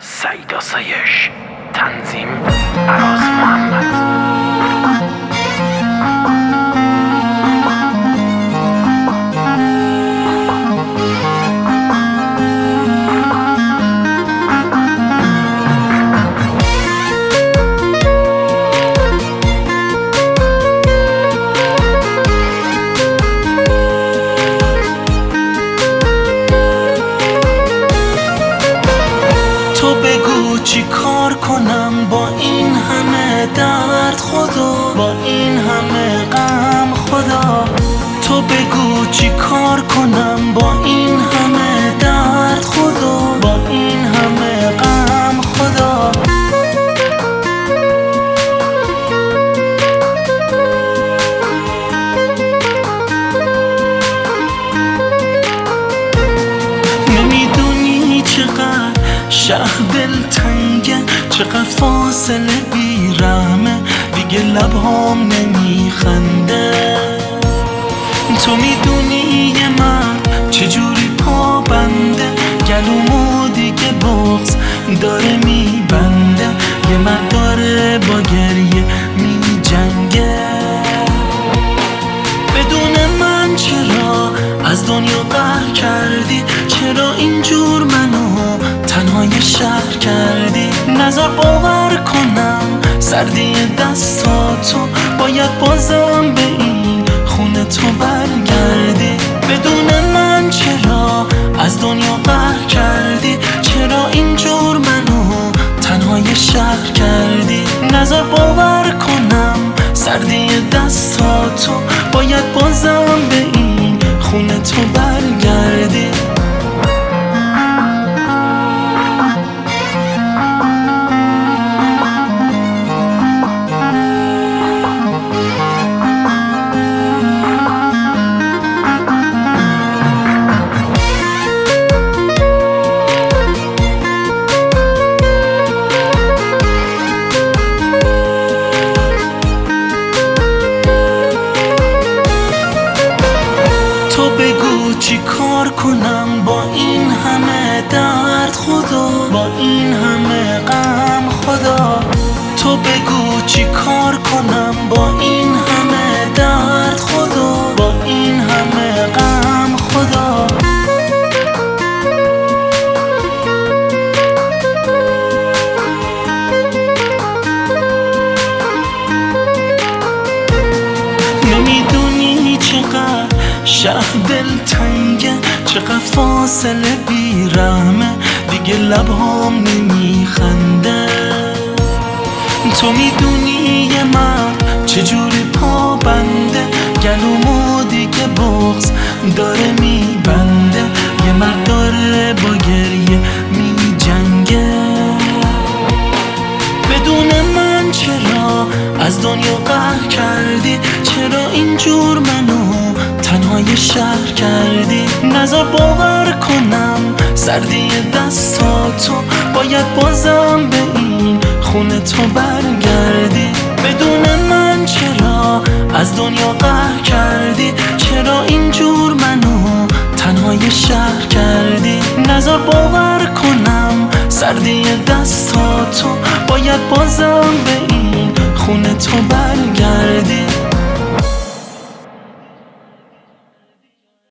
سعید آسایش تنظیم عراز محمد. تو بگو چی کار کنم با این همه درد خدا با این همه شهر دل تنگه چقدر فاصله بیرمه دیگه لبهام نمیخنده. تو می‌دونی من چجوری پا بنده؟ گلومو دیگه بغز داره میبنده. یه من داره با گریه میجنگه. بدون من چرا از دنیا قهر کردی؟ چرا اینجور شهر کردی؟ نظر باور کنم. سردی دستاتو باید بازم به این خونه تو برگردی. بدون من چرا از دنیا قهر کردی؟ چرا اینجور منو تنهای شهر کردی؟ نظر باور کنم. سردی دستاتو باید کار کنم با این همه درد خدا با این همه غم خدا. تو بگو چی کار کنم با این همه درد خدا با این همه غم خدا. نمی‌دونی چقدر شهر دل تنگه چقدر فاصله بیرمه دیگه لبهام نمیخنده. تو می‌دونی من چجوری پا بنده گلومو دیگه بغز داره میبنده. یه مرد داره با گریه میجنگه. بدون من چرا از دنیا قهر کردی؟ چرا اینجور منو تنهای شهر کردی؟ نظر باور کنم سردی دستاتو باید بازم به این خونه تو برگردی. بدون من چرا از دنیا قهر کردی؟ چرا اینجور منو تنهای شهر کردی؟ نظر باور کنم سردی دستاتو باید بازم به این خونه تو برگردی.